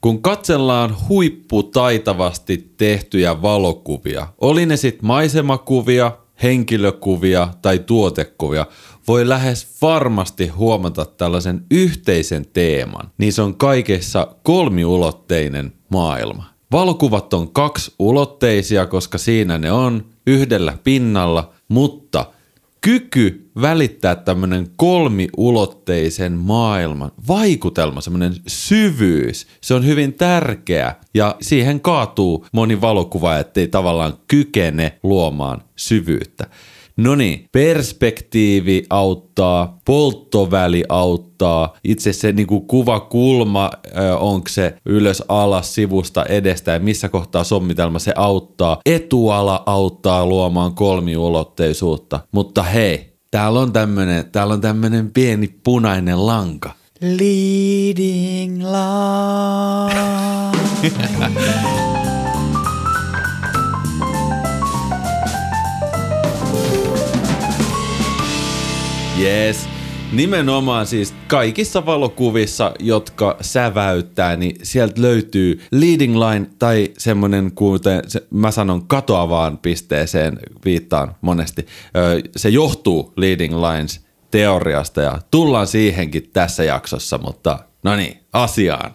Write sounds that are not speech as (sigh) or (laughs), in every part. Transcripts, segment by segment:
Kun katsellaan huipputaitavasti tehtyjä valokuvia, oli ne sitten maisemakuvia, henkilökuvia tai tuotekuvia, voi lähes varmasti huomata tällaisen yhteisen teeman. Niin se on kaikessa kolmiulotteinen maailma. Valokuvat on kaksi ulotteisia, koska siinä ne on yhdellä pinnalla, mutta kyky välittää tämmöinen kolmiulotteisen maailman vaikutelma, semmoinen syvyys, se on hyvin tärkeä ja siihen kaatuu moni valokuva, ettei tavallaan kykene luomaan syvyyttä. No niin, perspektiivi auttaa, polttoväli auttaa, itse se niin kuin kuvakulma, onko se ylös, alas, sivusta, edestä ja missä kohtaa sommitelma se auttaa. Etuala auttaa luomaan kolmiulotteisuutta, mutta hei, täällä on tämmönen, täällä on tämmönen pieni punainen lanka. Leading line. (laughs) Yes. Nimenomaan siis kaikissa valokuvissa, jotka säväyttää, niin sieltä löytyy leading line tai semmoinen, kuten se, mä sanon katoavaan pisteeseen, viittaan monesti. Se johtuu leading lines teoriasta ja tullaan siihenkin tässä jaksossa, mutta no niin, asiaan.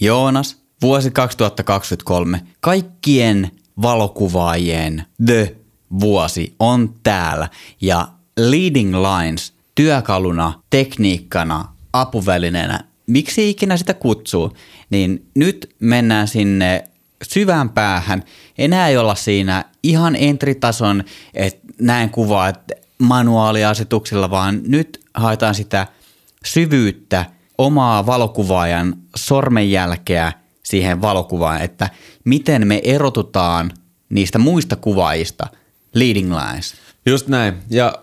Joonas, vuosi 2023, kaikkien valokuvaajien The vuosi on täällä ja leading lines työkaluna, tekniikkana, apuvälineenä, miksi ikinä sitä kutsuu, niin nyt mennään sinne syvään päähän. Enää ei olla siinä ihan entritason, että näen kuvaa että manuaaliasetuksilla, vaan nyt haetaan sitä syvyyttä, omaa valokuvaajan sormenjälkeä siihen valokuvaan, että miten me erotutaan niistä muista kuvaajista leading lines. Just näin. Ja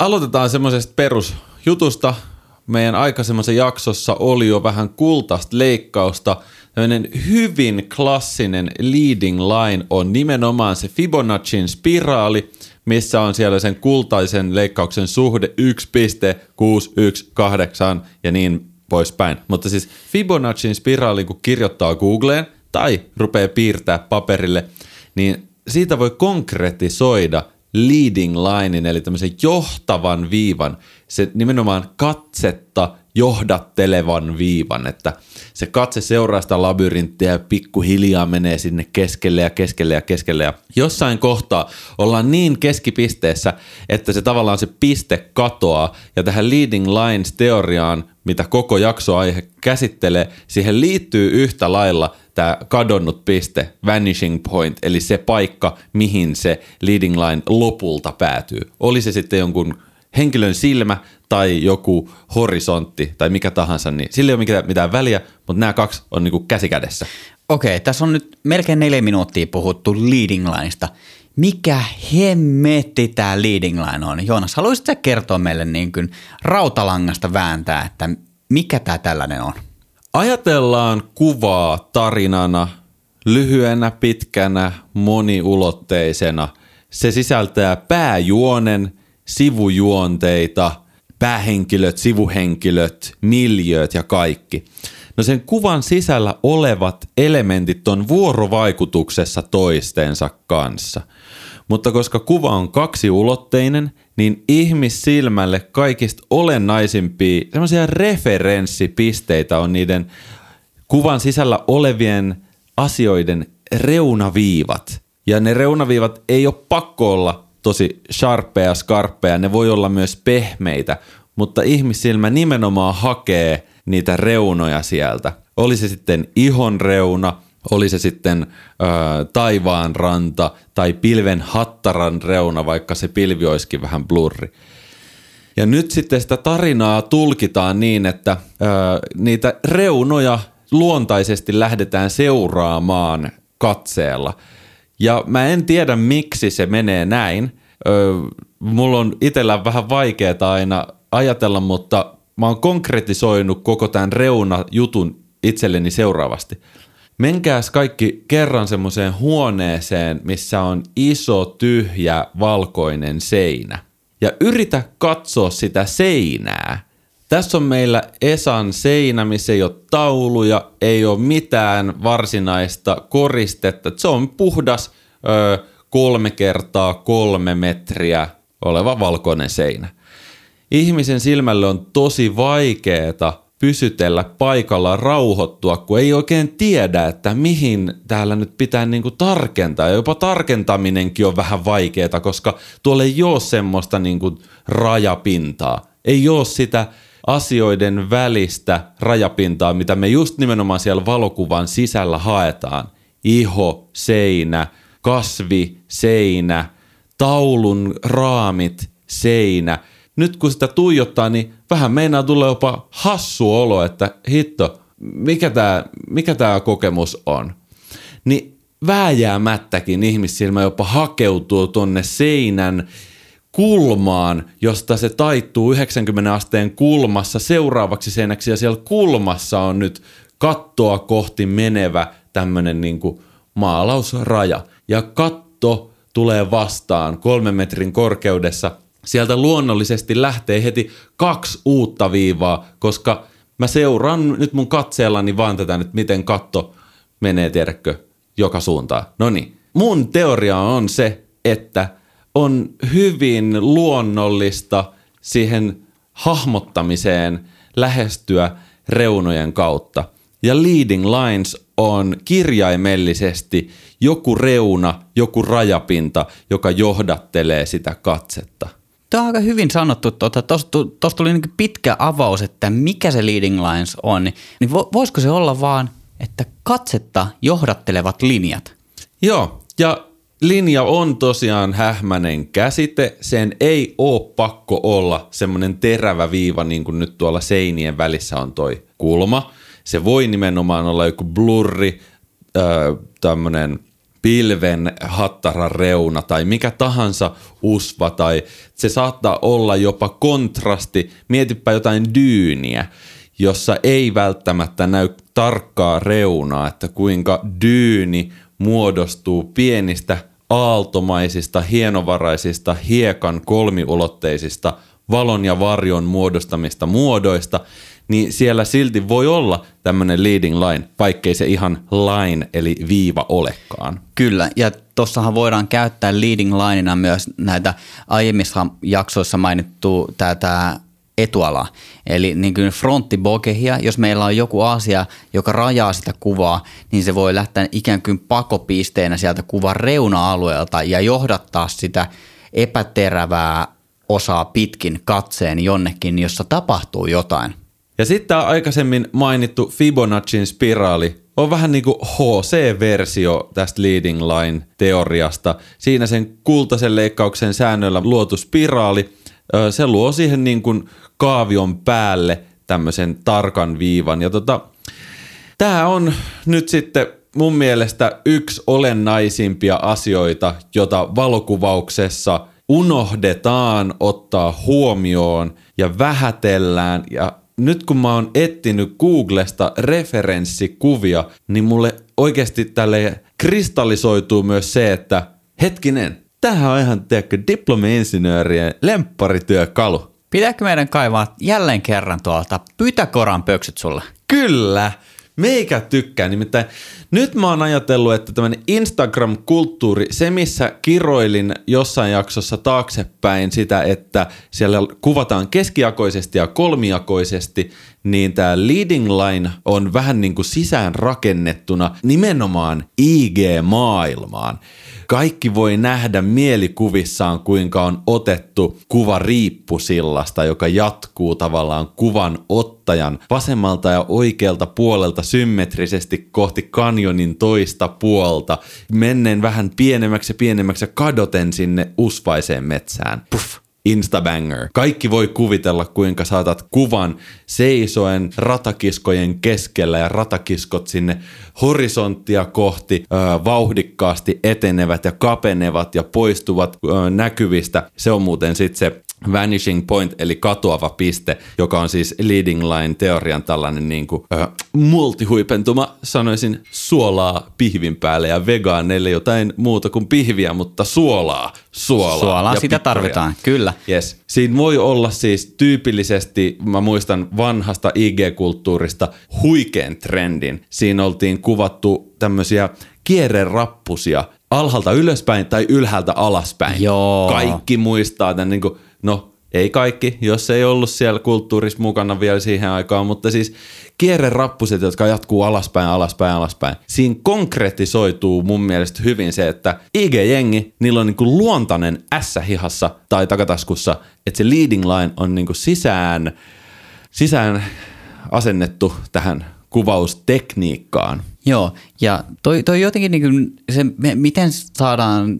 aloitetaan semmoisesta perusjutusta. Meidän aikaisemmassa jaksossa oli jo vähän kultaista leikkausta. Tämmöinen hyvin klassinen leading line on nimenomaan se Fibonacciin spiraali, missä on siellä sen kultaisen leikkauksen suhde 1,618 ja niin poispäin. Mutta siis Fibonacciin spiraali, kun kirjoittaa Googleen tai rupeaa piirtää paperille, niin siitä voi konkretisoida leading linein, eli tämmöisen johtavan viivan, se nimenomaan katsetta johdattelevan viivan, että se katse seuraa sitä labyrinttiä ja pikkuhiljaa menee sinne keskelle ja keskelle ja keskelle ja jossain kohtaa ollaan niin keskipisteessä, että se tavallaan se piste katoaa ja tähän leading lines teoriaan, mitä koko jaksoaihe käsittelee, siihen liittyy yhtä lailla tämä kadonnut piste, vanishing point, eli se paikka, mihin se leading line lopulta päätyy. Oli se sitten jonkun henkilön silmä tai joku horisontti tai mikä tahansa, niin sillä ei ole mitään, mitään väliä, mutta nämä kaksi on niin kuin käsi kädessä. Okei, tässä on nyt melkein neljä minuuttia puhuttu leading lineista. Mikä hemmetti tämä leading line on? Joonas, haluaisitko kertoa meille niin kuin rautalangasta vääntää, että mikä tämä tällainen on? Ajatellaan kuvaa tarinana, lyhyenä, pitkänä, moniulotteisena. Se sisältää pääjuonen, sivujuonteita, päähenkilöt, sivuhenkilöt, miljööt ja kaikki. No sen kuvan sisällä olevat elementit on vuorovaikutuksessa toistensa kanssa. Mutta koska kuva on kaksiulotteinen, niin ihmissilmälle kaikista olennaisimpia semmoisia referenssipisteitä on niiden kuvan sisällä olevien asioiden reunaviivat. Ja ne reunaviivat ei ole pakko olla tosi sharppeja, skarppeja, ne voi olla myös pehmeitä, mutta ihmissilmä nimenomaan hakee niitä reunoja sieltä. Oli se sitten ihon reuna, oli se sitten ö, taivaan ranta tai pilven hattaran reuna, vaikka se pilvi olisikin vähän blurri. Ja nyt sitten sitä tarinaa tulkitaan niin, että ö, niitä reunoja luontaisesti lähdetään seuraamaan katseella. Ja mä en tiedä, miksi se menee näin. Ö, mulla on itsellä vähän vaikeaa aina ajatella, mutta mä oon konkretisoinut koko tämän reuna-jutun itselleni seuraavasti – Menkääs kaikki kerran semmoiseen huoneeseen, missä on iso, tyhjä, valkoinen seinä. Ja yritä katsoa sitä seinää Tässä on meillä Esan seinä, missä ei ole tauluja, ei ole mitään varsinaista koristetta. Se on puhdas ö, kolme kertaa kolme metriä oleva valkoinen seinä. Ihmisen silmälle on tosi vaikeeta pysytellä paikalla rauhoittua, kun ei oikein tiedä, että mihin täällä nyt pitää niinku tarkentaa. Ja jopa tarkentaminenkin on vähän vaikeaa, koska tuolla ei ole semmoista niinku rajapintaa. Ei ole sitä asioiden välistä rajapintaa, mitä me just nimenomaan siellä valokuvan sisällä haetaan. Iho, seinä, kasvi, seinä, taulun raamit, seinä. Nyt kun sitä tuijottaa, niin vähän meinaa tulla jopa hassu olo, että hitto, mikä tämä mikä tää kokemus on. Niin vääjäämättäkin ihmissilmä jopa hakeutuu tonne seinän kulmaan, josta se taittuu 90 asteen kulmassa seuraavaksi seinäksi ja siellä kulmassa on nyt kattoa kohti menevä tämmöinen niin maalausraja. Ja katto tulee vastaan kolmen metrin korkeudessa. Sieltä luonnollisesti lähtee heti kaksi uutta viivaa, koska mä seuraan nyt mun katseellani vaan tätä nyt, miten katto menee, tiedätkö, joka suuntaan. No niin. Mun teoria on se, että on hyvin luonnollista siihen hahmottamiseen lähestyä reunojen kautta. Ja leading lines on kirjaimellisesti joku reuna, joku rajapinta, joka johdattelee sitä katsetta. Tämä on aika hyvin sanottu. Tuosta tuota, tuli niin pitkä avaus, että mikä se leading lines on. Niin voisiko se olla vaan, että katsetta johdattelevat linjat? Joo, ja linja on tosiaan hähmäinen käsite. Sen ei ole pakko olla semmoinen terävä viiva, niin kuin nyt tuolla seinien välissä on toi kulma. Se voi nimenomaan olla joku blurri, tämmöinen pilven hattaran reuna tai mikä tahansa usva tai se saattaa olla jopa kontrasti. Mietipä jotain dyyniä, jossa ei välttämättä näy tarkkaa reunaa, että kuinka dyyni muodostuu pienistä aaltomaisista, hienovaraisista, hiekan kolmiulotteisista valon ja varjon muodostamista muodoista, niin siellä silti voi olla tämmöinen leading line, vaikkei se ihan line eli viiva olekaan. Kyllä, ja tuossahan voidaan käyttää leading lineina myös näitä aiemmissa jaksoissa mainittu tätä etualaa. Eli niin kuin fronttibokehia, jos meillä on joku asia, joka rajaa sitä kuvaa, niin se voi lähteä ikään kuin pakopisteenä sieltä kuvan reuna-alueelta ja johdattaa sitä epäterävää osaa pitkin katseen jonnekin, jossa tapahtuu jotain. Ja sitten tämä aikaisemmin mainittu Fibonacciin spiraali on vähän niin kuin HC-versio tästä leading line teoriasta. Siinä sen kultaisen leikkauksen säännöllä luotu spiraali, se luo siihen niin kuin kaavion päälle tämmöisen tarkan viivan. Ja tota, tämä on nyt sitten mun mielestä yksi olennaisimpia asioita, jota valokuvauksessa unohdetaan ottaa huomioon ja vähätellään ja nyt kun mä oon etsinyt Googlesta referenssikuvia, niin mulle oikeasti tälle kristallisoituu myös se, että hetkinen, tämähän on ihan, tiedätkö, diplomi-insinöörien lempparityökalu. Pitääkö meidän kaivaa jälleen kerran tuolta Pythagoran pöksyt sulle? Kyllä! Meikä tykkää, nimittäin nyt mä oon ajatellut, että tämmöinen Instagram-kulttuuri, se missä kiroilin jossain jaksossa taaksepäin sitä, että siellä kuvataan keskiakoisesti ja kolmiakoisesti, niin tämä leading line on vähän niin kuin sisään rakennettuna nimenomaan IG-maailmaan kaikki voi nähdä mielikuvissaan, kuinka on otettu kuva riippusillasta, joka jatkuu tavallaan kuvan ottajan vasemmalta ja oikealta puolelta symmetrisesti kohti kanjonin toista puolta, menneen vähän pienemmäksi ja pienemmäksi ja kadoten sinne usvaiseen metsään. Puff Instabanger. Kaikki voi kuvitella, kuinka saatat kuvan seisoen ratakiskojen keskellä ja ratakiskot sinne horisonttia kohti ö, vauhdikkaasti etenevät ja kapenevat ja poistuvat ö, näkyvistä. Se on muuten sitten se vanishing point, eli katoava piste, joka on siis leading line teorian tällainen niin kuin, äh, multihuipentuma, sanoisin suolaa pihvin päälle ja vegaaneille jotain muuta kuin pihviä, mutta suolaa, suolaa. Suolaa ja sitä pipparia. tarvitaan, kyllä. Yes. Siinä voi olla siis tyypillisesti, mä muistan vanhasta IG-kulttuurista, huikean trendin. Siinä oltiin kuvattu tämmöisiä kierrerappusia alhaalta ylöspäin tai ylhäältä alaspäin. Joo. Kaikki muistaa tämän, niin kuin, no ei kaikki, jos ei ollut siellä kulttuurissa mukana vielä siihen aikaan, mutta siis kierrerappuset, jotka jatkuu alaspäin, alaspäin, alaspäin. Siinä konkretisoituu mun mielestä hyvin se, että IG-jengi, niillä on niin kuin luontainen ässä hihassa tai takataskussa, että se leading line on niin kuin sisään, sisään asennettu tähän kuvaustekniikkaan. Joo, ja toi, toi jotenkin niin kuin se, miten saadaan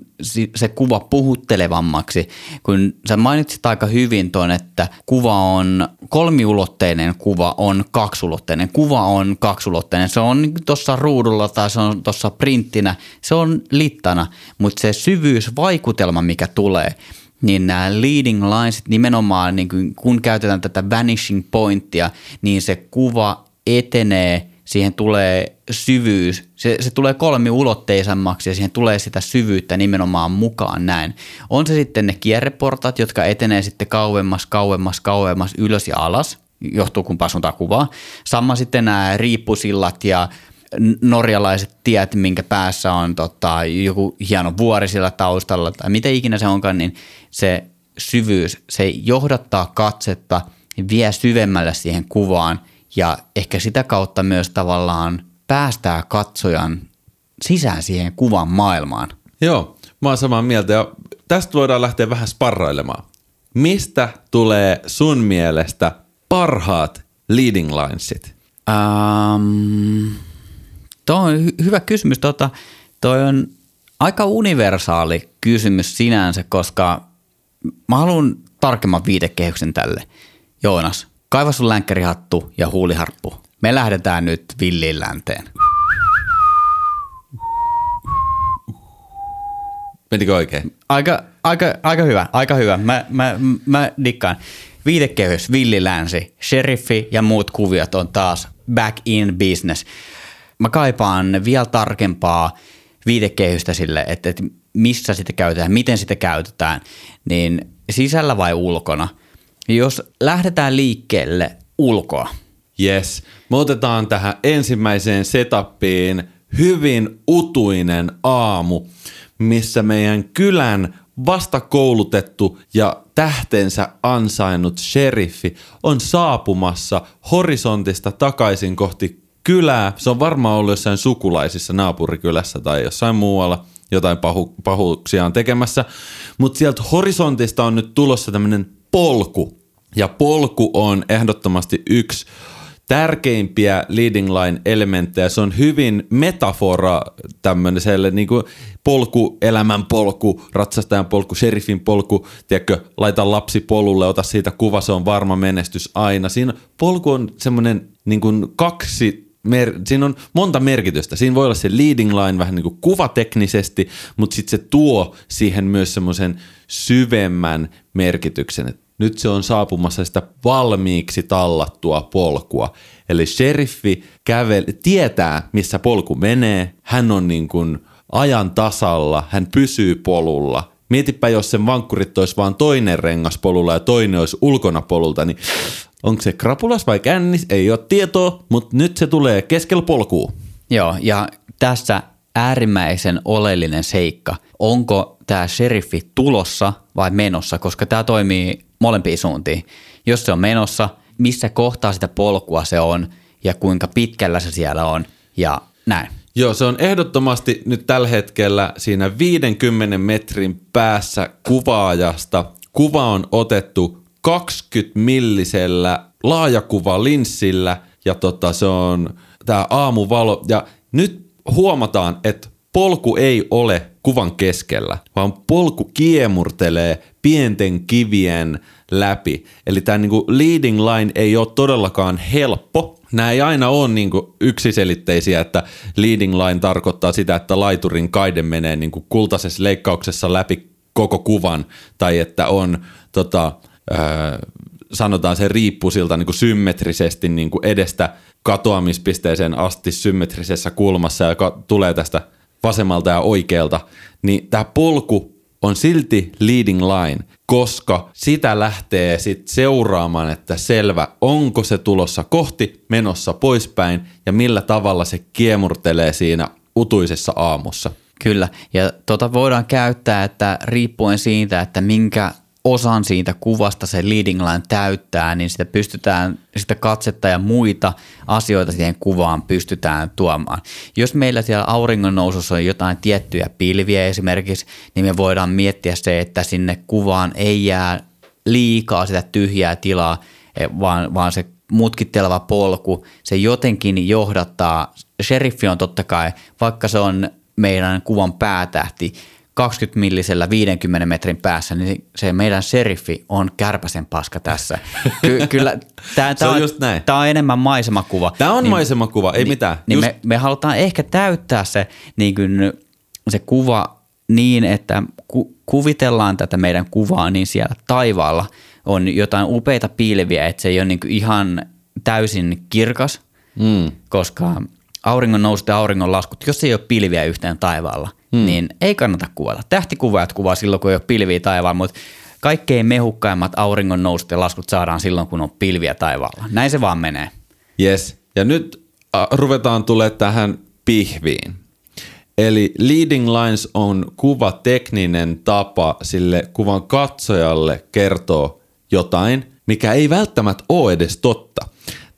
se kuva puhuttelevammaksi, kun sä mainitsit aika hyvin tuon, että kuva on kolmiulotteinen kuva on kaksulotteinen, kuva on kaksulotteinen, se on tuossa ruudulla tai se on tuossa printtinä, se on littana, mutta se syvyysvaikutelma, mikä tulee, niin nämä leading lines nimenomaan, niin kun, kun käytetään tätä vanishing pointtia, niin se kuva etenee, siihen tulee syvyys, se, se tulee kolmiulotteisemmaksi ja siihen tulee sitä syvyyttä nimenomaan mukaan näin. On se sitten ne kierreportat, jotka etenee sitten kauemmas, kauemmas, kauemmas, ylös ja alas, johtuu kun pasuntaa kuvaa. Sama sitten nämä riippusillat ja norjalaiset tiet, minkä päässä on tota, joku hieno vuori sillä taustalla tai mitä ikinä se onkaan, niin se syvyys, se johdattaa katsetta, vie syvemmälle siihen kuvaan ja ehkä sitä kautta myös tavallaan päästää katsojan sisään siihen kuvan maailmaan. Joo, mä oon samaa mieltä ja tästä voidaan lähteä vähän sparrailemaan. Mistä tulee sun mielestä parhaat leading linesit? Ähm, tuo on hy- hyvä kysymys. Tota, toi on aika universaali kysymys sinänsä, koska mä haluan tarkemman viitekehyksen tälle. Joonas, kaiva sun länkkärihattu ja huuliharppu. Me lähdetään nyt villiin länteen. Menikö oikein? Aika, aika, aika hyvä, aika hyvä. Mä, mä, mä dikkaan. Viitekehys, villilänsi, sheriffi ja muut kuviot on taas back in business. Mä kaipaan vielä tarkempaa viitekehystä sille, että, että missä sitä käytetään, miten sitä käytetään, niin sisällä vai ulkona. Jos lähdetään liikkeelle ulkoa, Yes. Me otetaan tähän ensimmäiseen setappiin hyvin utuinen aamu, missä meidän kylän vastakoulutettu ja tähtensä ansainnut sheriffi on saapumassa horisontista takaisin kohti kylää. Se on varmaan ollut jossain sukulaisissa naapurikylässä tai jossain muualla jotain pahu, pahuuksia on tekemässä. Mutta sieltä horisontista on nyt tulossa tämmöinen polku. Ja polku on ehdottomasti yksi tärkeimpiä leading line elementtejä. Se on hyvin metafora tämmöiselle niin kuin polku, elämän polku, ratsastajan polku, sheriffin polku, tiedätkö, laita lapsi polulle, ota siitä kuva, se on varma menestys aina. Siinä polku on semmoinen niin kuin kaksi mer- siinä on monta merkitystä. Siinä voi olla se leading line vähän niin kuin kuvateknisesti, mutta sitten se tuo siihen myös semmoisen syvemmän merkityksen. Et nyt se on saapumassa sitä valmiiksi tallattua polkua. Eli sheriffi kävel, tietää, missä polku menee. Hän on niin kuin ajan tasalla, hän pysyy polulla. Mietipä, jos sen vankkurit olisi vaan toinen rengas polulla ja toinen olisi ulkona polulta, niin onko se krapulas vai kännis? Ei ole tietoa, mutta nyt se tulee keskellä polkua. Joo, ja tässä äärimmäisen oleellinen seikka. Onko tämä sheriffi tulossa vai menossa, koska tämä toimii molempiin suuntiin. Jos se on menossa, missä kohtaa sitä polkua se on ja kuinka pitkällä se siellä on ja näin. Joo, se on ehdottomasti nyt tällä hetkellä siinä 50 metrin päässä kuvaajasta. Kuva on otettu 20 millisellä laajakuvalinssillä ja tota, se on tämä aamuvalo. Ja nyt huomataan, että polku ei ole kuvan keskellä, vaan polku kiemurtelee pienten kivien läpi. Eli tämä niinku leading line ei ole todellakaan helppo. Nämä ei aina ole niinku yksiselitteisiä, että leading line tarkoittaa sitä, että laiturin kaide menee niinku kultaisessa leikkauksessa läpi koko kuvan, tai että on tota, sanotaan se riippuu siltä niin kuin symmetrisesti niin kuin edestä katoamispisteeseen asti symmetrisessä kulmassa ja tulee tästä vasemmalta ja oikealta, niin tämä polku on silti leading line, koska sitä lähtee sitten seuraamaan, että selvä, onko se tulossa kohti, menossa poispäin ja millä tavalla se kiemurtelee siinä utuisessa aamussa. Kyllä, ja tota voidaan käyttää, että riippuen siitä, että minkä osan siitä kuvasta se leading line täyttää, niin sitä pystytään, sitä katsetta ja muita asioita siihen kuvaan pystytään tuomaan. Jos meillä siellä auringon nousussa on jotain tiettyjä pilviä esimerkiksi, niin me voidaan miettiä se, että sinne kuvaan ei jää liikaa sitä tyhjää tilaa, eh, vaan, vaan se mutkitteleva polku, se jotenkin johdattaa, sheriffi on totta kai, vaikka se on meidän kuvan päätähti, 20 millisellä 50 metrin päässä, niin se meidän seriffi on kärpäsen paska tässä. (laughs) Ky- kyllä, tää, tää on, on just näin. Tämä on enemmän maisemakuva. Tämä on niin, maisemakuva, ei niin, mitään. Niin just. me, me halutaan ehkä täyttää se, niin kuin, se kuva niin, että ku, kuvitellaan tätä meidän kuvaa, niin siellä taivaalla on jotain upeita pilviä, että se ei ole niin ihan täysin kirkas, mm. koska auringon nousut ja auringon laskut, jos ei ole pilviä yhteen taivaalla, hmm. niin ei kannata kuvata. Tähtikuvaajat kuvaa silloin, kun ei ole pilviä taivaalla, mutta kaikkein mehukkaimmat auringon nousut ja laskut saadaan silloin, kun on pilviä taivaalla. Näin se vaan menee. Yes. Ja nyt äh, ruvetaan tulee tähän pihviin. Eli leading lines on kuvatekninen tapa sille kuvan katsojalle kertoa jotain, mikä ei välttämättä ole edes totta.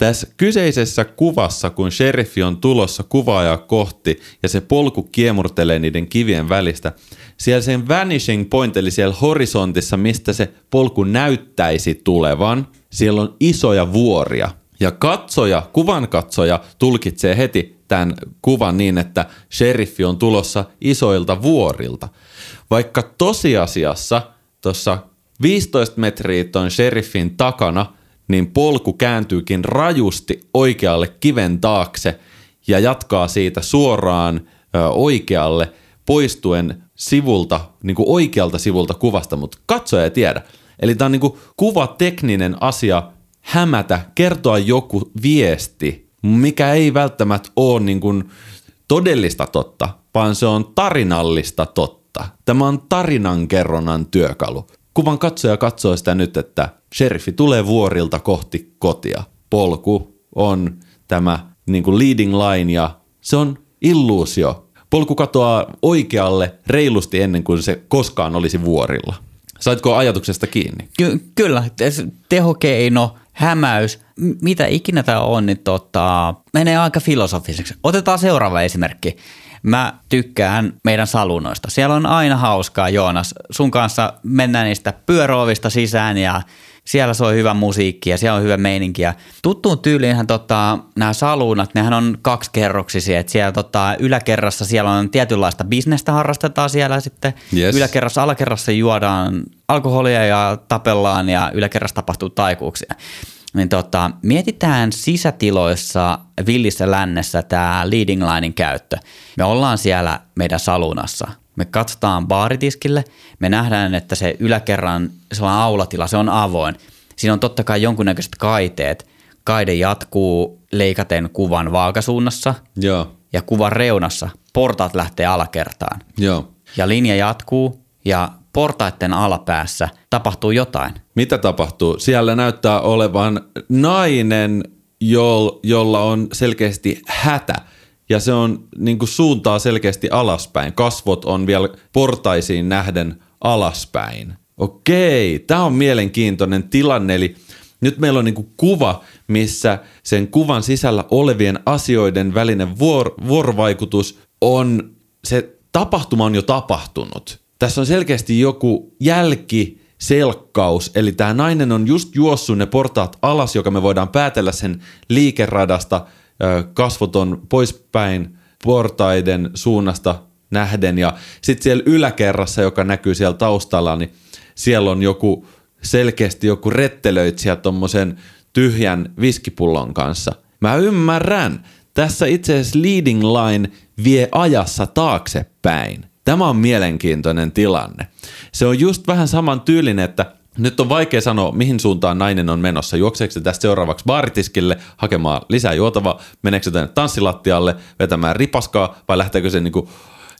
Tässä kyseisessä kuvassa, kun sheriffi on tulossa kuvaajaa kohti ja se polku kiemurtelee niiden kivien välistä, siellä sen vanishing point, eli siellä horisontissa, mistä se polku näyttäisi tulevan, siellä on isoja vuoria. Ja katsoja, kuvan katsoja tulkitsee heti tämän kuvan niin, että sheriffi on tulossa isoilta vuorilta. Vaikka tosiasiassa tuossa 15 metriä ton sheriffin takana – niin polku kääntyykin rajusti oikealle kiven taakse ja jatkaa siitä suoraan oikealle poistuen sivulta, niin kuin oikealta sivulta kuvasta, mutta katsoja ei tiedä. Eli tämä on niin kuin kuvatekninen asia hämätä, kertoa joku viesti, mikä ei välttämättä ole niin kuin todellista totta, vaan se on tarinallista totta. Tämä on tarinankerronnan työkalu. Kuvan katsoja katsoo sitä nyt, että sheriffi tulee vuorilta kohti kotia. Polku on tämä niin kuin leading line ja se on illuusio. Polku katoaa oikealle reilusti ennen kuin se koskaan olisi vuorilla. Saitko ajatuksesta kiinni? Ky- kyllä, tehokeino, hämäys, mitä ikinä tämä on, niin tota, menee aika filosofiseksi. Otetaan seuraava esimerkki. Mä tykkään meidän salunoista. Siellä on aina hauskaa, Joonas. Sun kanssa mennään niistä pyöräovista sisään ja siellä soi hyvä musiikki ja siellä on hyvä meininki. Ja tuttuun tyyliinhän tota, nämä salunat, nehän on kaksikerroksisia. Että siellä tota, yläkerrassa siellä on tietynlaista bisnestä harrastetaan siellä sitten. Yes. Yläkerrassa, alakerrassa juodaan alkoholia ja tapellaan ja yläkerrassa tapahtuu taikuuksia niin tota, mietitään sisätiloissa villissä lännessä tämä leading linein käyttö. Me ollaan siellä meidän salunassa. Me katsotaan baaritiskille, me nähdään, että se yläkerran sellainen aulatila, se on avoin. Siinä on totta kai jonkunnäköiset kaiteet. Kaide jatkuu leikaten kuvan vaakasuunnassa Joo. ja kuvan reunassa portaat lähtee alakertaan. Joo. Ja linja jatkuu ja portaiden alapäässä tapahtuu jotain. Mitä tapahtuu? Siellä näyttää olevan nainen, jo, jolla on selkeästi hätä. Ja se on niin kuin suuntaa selkeästi alaspäin. Kasvot on vielä portaisiin nähden alaspäin. Okei, tämä on mielenkiintoinen tilanne. Eli nyt meillä on niin kuin kuva, missä sen kuvan sisällä olevien asioiden välinen vuor- vuorovaikutus on, se tapahtuma on jo tapahtunut tässä on selkeästi joku jälki, selkkaus, eli tämä nainen on just juossut ne portaat alas, joka me voidaan päätellä sen liikeradasta, kasvot on poispäin portaiden suunnasta nähden, ja sitten siellä yläkerrassa, joka näkyy siellä taustalla, niin siellä on joku selkeästi joku rettelöitsijä tuommoisen tyhjän viskipullon kanssa. Mä ymmärrän. Tässä itse asiassa leading line vie ajassa taaksepäin. Tämä on mielenkiintoinen tilanne. Se on just vähän saman tyylinen, että Nyt on vaikea sanoa, mihin suuntaan nainen on menossa. Juokseeko se tästä seuraavaksi baaritiskille hakemaan lisää juotavaa? Meneekö se tänne tanssilattialle vetämään ripaskaa vai lähteekö se niinku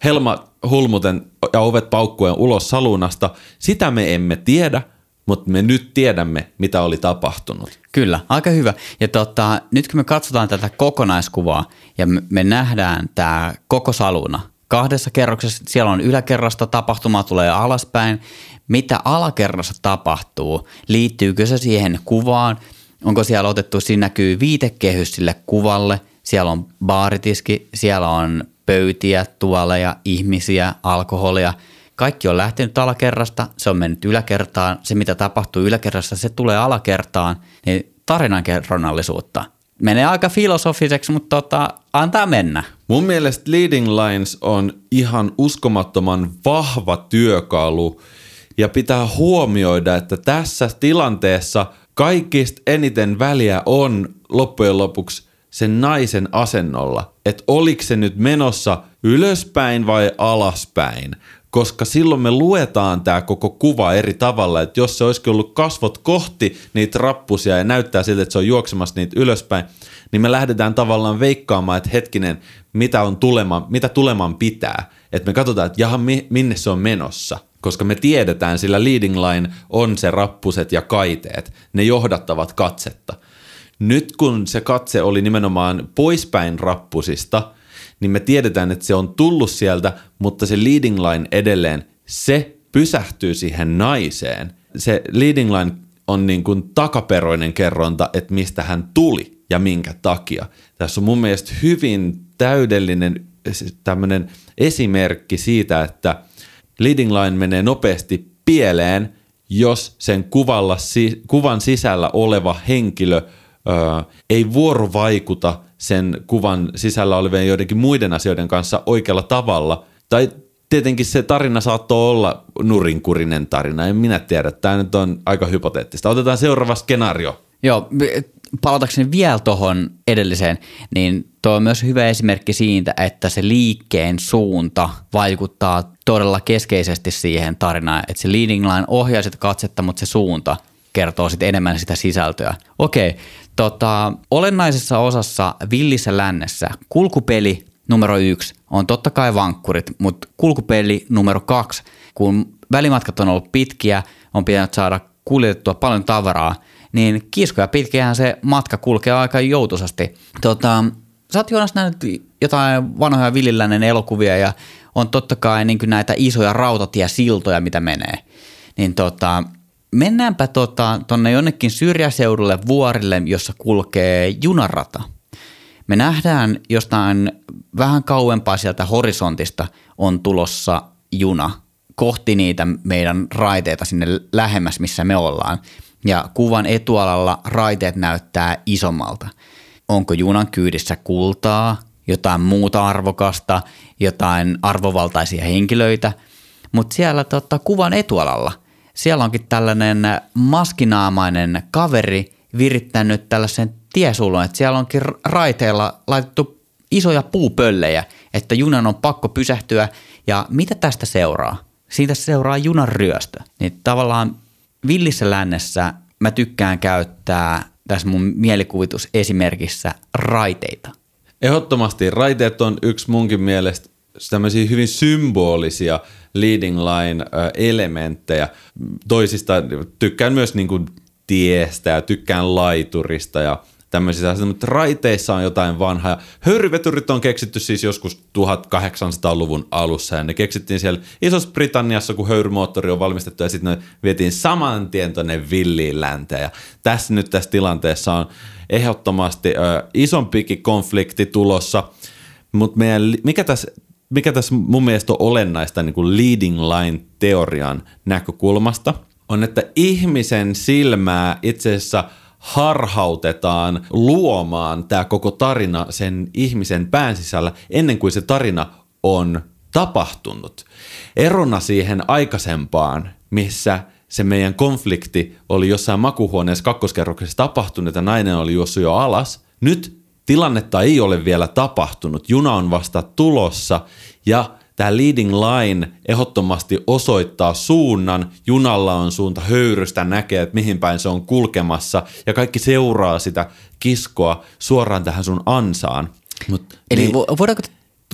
helma hulmuten ja ovet paukkuen ulos salunasta? Sitä me emme tiedä, mutta me nyt tiedämme, mitä oli tapahtunut. Kyllä, aika hyvä. Ja tota, nyt kun me katsotaan tätä kokonaiskuvaa ja me nähdään tämä koko saluna kahdessa kerroksessa, siellä on yläkerrasta tapahtuma tulee alaspäin, mitä alakerrassa tapahtuu, liittyykö se siihen kuvaan, onko siellä otettu, siinä näkyy viitekehys sille kuvalle, siellä on baaritiski, siellä on pöytiä, tuoleja, ihmisiä, alkoholia – kaikki on lähtenyt alakerrasta, se on mennyt yläkertaan, se mitä tapahtuu yläkerrassa, se tulee alakertaan, niin tarinankerronnallisuutta. Menee aika filosofiseksi, mutta tota, antaa mennä. Mun mielestä Leading Lines on ihan uskomattoman vahva työkalu ja pitää huomioida, että tässä tilanteessa kaikista eniten väliä on loppujen lopuksi sen naisen asennolla, että oliko se nyt menossa ylöspäin vai alaspäin koska silloin me luetaan tämä koko kuva eri tavalla, että jos se olisikin ollut kasvot kohti niitä rappusia ja näyttää siltä, että se on juoksemassa niitä ylöspäin, niin me lähdetään tavallaan veikkaamaan, että hetkinen, mitä, on tulema, mitä tuleman pitää. Että me katsotaan, että jaha, minne se on menossa. Koska me tiedetään, sillä leading line on se rappuset ja kaiteet. Ne johdattavat katsetta. Nyt kun se katse oli nimenomaan poispäin rappusista – niin me tiedetään, että se on tullut sieltä, mutta se leading line edelleen, se pysähtyy siihen naiseen. Se leading line on niin kuin takaperoinen kerronta, että mistä hän tuli ja minkä takia. Tässä on mun mielestä hyvin täydellinen tämmöinen esimerkki siitä, että leading line menee nopeasti pieleen, jos sen kuvalla, kuvan sisällä oleva henkilö ö, ei vuorovaikuta – sen kuvan sisällä olevien joidenkin muiden asioiden kanssa oikealla tavalla. Tai tietenkin se tarina saattoi olla nurinkurinen tarina, en minä tiedä. Tämä nyt on aika hypoteettista. Otetaan seuraava skenaario. Joo, palatakseni vielä tuohon edelliseen, niin tuo on myös hyvä esimerkki siitä, että se liikkeen suunta vaikuttaa todella keskeisesti siihen tarinaan, että se leading line ohjaa sitä katsetta, mutta se suunta kertoo sitten enemmän sitä sisältöä. Okei, Tota, olennaisessa osassa villissä lännessä kulkupeli numero yksi on totta kai vankkurit, mutta kulkupeli numero kaksi, kun välimatkat on ollut pitkiä, on pitänyt saada kuljetettua paljon tavaraa, niin kiskoja pitkiähän se matka kulkee aika joutuisasti. Tota, sä oot Joonas nähnyt jotain vanhoja villilännen elokuvia ja on totta kai niin näitä isoja rautatiesiltoja, mitä menee. Niin tota, mennäänpä tota, tonne jonnekin syrjäseudulle vuorille, jossa kulkee junarata. Me nähdään jostain vähän kauempaa sieltä horisontista on tulossa juna kohti niitä meidän raiteita sinne lähemmäs, missä me ollaan. Ja kuvan etualalla raiteet näyttää isommalta. Onko junan kyydissä kultaa, jotain muuta arvokasta, jotain arvovaltaisia henkilöitä, mutta siellä tota, kuvan etualalla siellä onkin tällainen maskinaamainen kaveri virittänyt tällaisen tiesulun, että siellä onkin raiteilla laitettu isoja puupöllejä, että junan on pakko pysähtyä. Ja mitä tästä seuraa? Siitä seuraa junan ryöstö. Niin tavallaan villissä lännessä mä tykkään käyttää tässä mun mielikuvitusesimerkissä raiteita. Ehdottomasti raiteet on yksi munkin mielestä tämmöisiä hyvin symbolisia leading line elementtejä. Toisista tykkään myös niin kuin tiestä ja tykkään laiturista ja tämmöisiä asioita, mutta raiteissa on jotain vanhaa. Höyryveturit on keksitty siis joskus 1800-luvun alussa ja ne keksittiin siellä Isossa Britanniassa, kun höyrymoottori on valmistettu ja sitten ne vietiin saman tien tuonne villiin länteen. Ja tässä nyt tässä tilanteessa on ehdottomasti ö, isompikin konflikti tulossa, mutta mikä tässä mikä tässä mun mielestä on olennaista niin kuin leading line teorian näkökulmasta, on, että ihmisen silmää itse asiassa harhautetaan luomaan tämä koko tarina sen ihmisen pään sisällä ennen kuin se tarina on tapahtunut. Erona siihen aikaisempaan, missä se meidän konflikti oli jossain makuhuoneessa kakkoskerroksessa tapahtunut ja nainen oli juossut jo alas. Nyt tilannetta ei ole vielä tapahtunut, juna on vasta tulossa ja tämä leading line ehdottomasti osoittaa suunnan, junalla on suunta höyrystä, näkee, että mihin päin se on kulkemassa ja kaikki seuraa sitä kiskoa suoraan tähän sun ansaan. Mut, Eli niin, voidaanko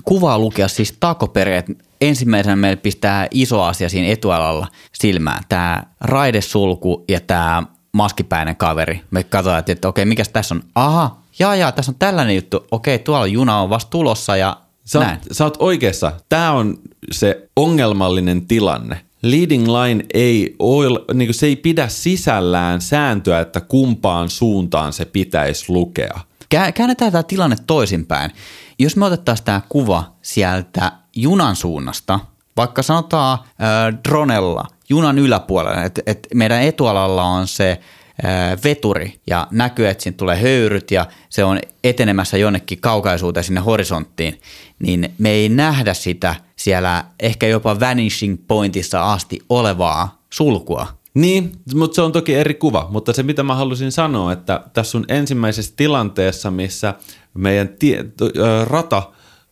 kuvaa lukea siis takoperin, että ensimmäisenä meille pistää iso asia siinä etualalla silmään, tämä raidesulku ja tämä maskipäinen kaveri. Me katsotaan, että, että okei, mikä tässä on? Aha, jaa, jaa, tässä on tällainen juttu. Okei, tuolla juna on vasta tulossa ja Sä oot, sä oot oikeassa. Tämä on se ongelmallinen tilanne. Leading line ei ole, niin se ei pidä sisällään sääntöä, että kumpaan suuntaan se pitäisi lukea. Käännetään tämä tilanne toisinpäin. Jos me otettaisiin tämä kuva sieltä junan suunnasta, vaikka sanotaan äh, dronella, junan yläpuolella, että et meidän etualalla on se veturi ja näkyy, että siinä tulee höyryt ja se on etenemässä jonnekin kaukaisuuteen sinne horisonttiin, niin me ei nähdä sitä siellä ehkä jopa vanishing pointissa asti olevaa sulkua. Niin, mutta se on toki eri kuva, mutta se mitä mä halusin sanoa, että tässä on ensimmäisessä tilanteessa, missä meidän tie, rata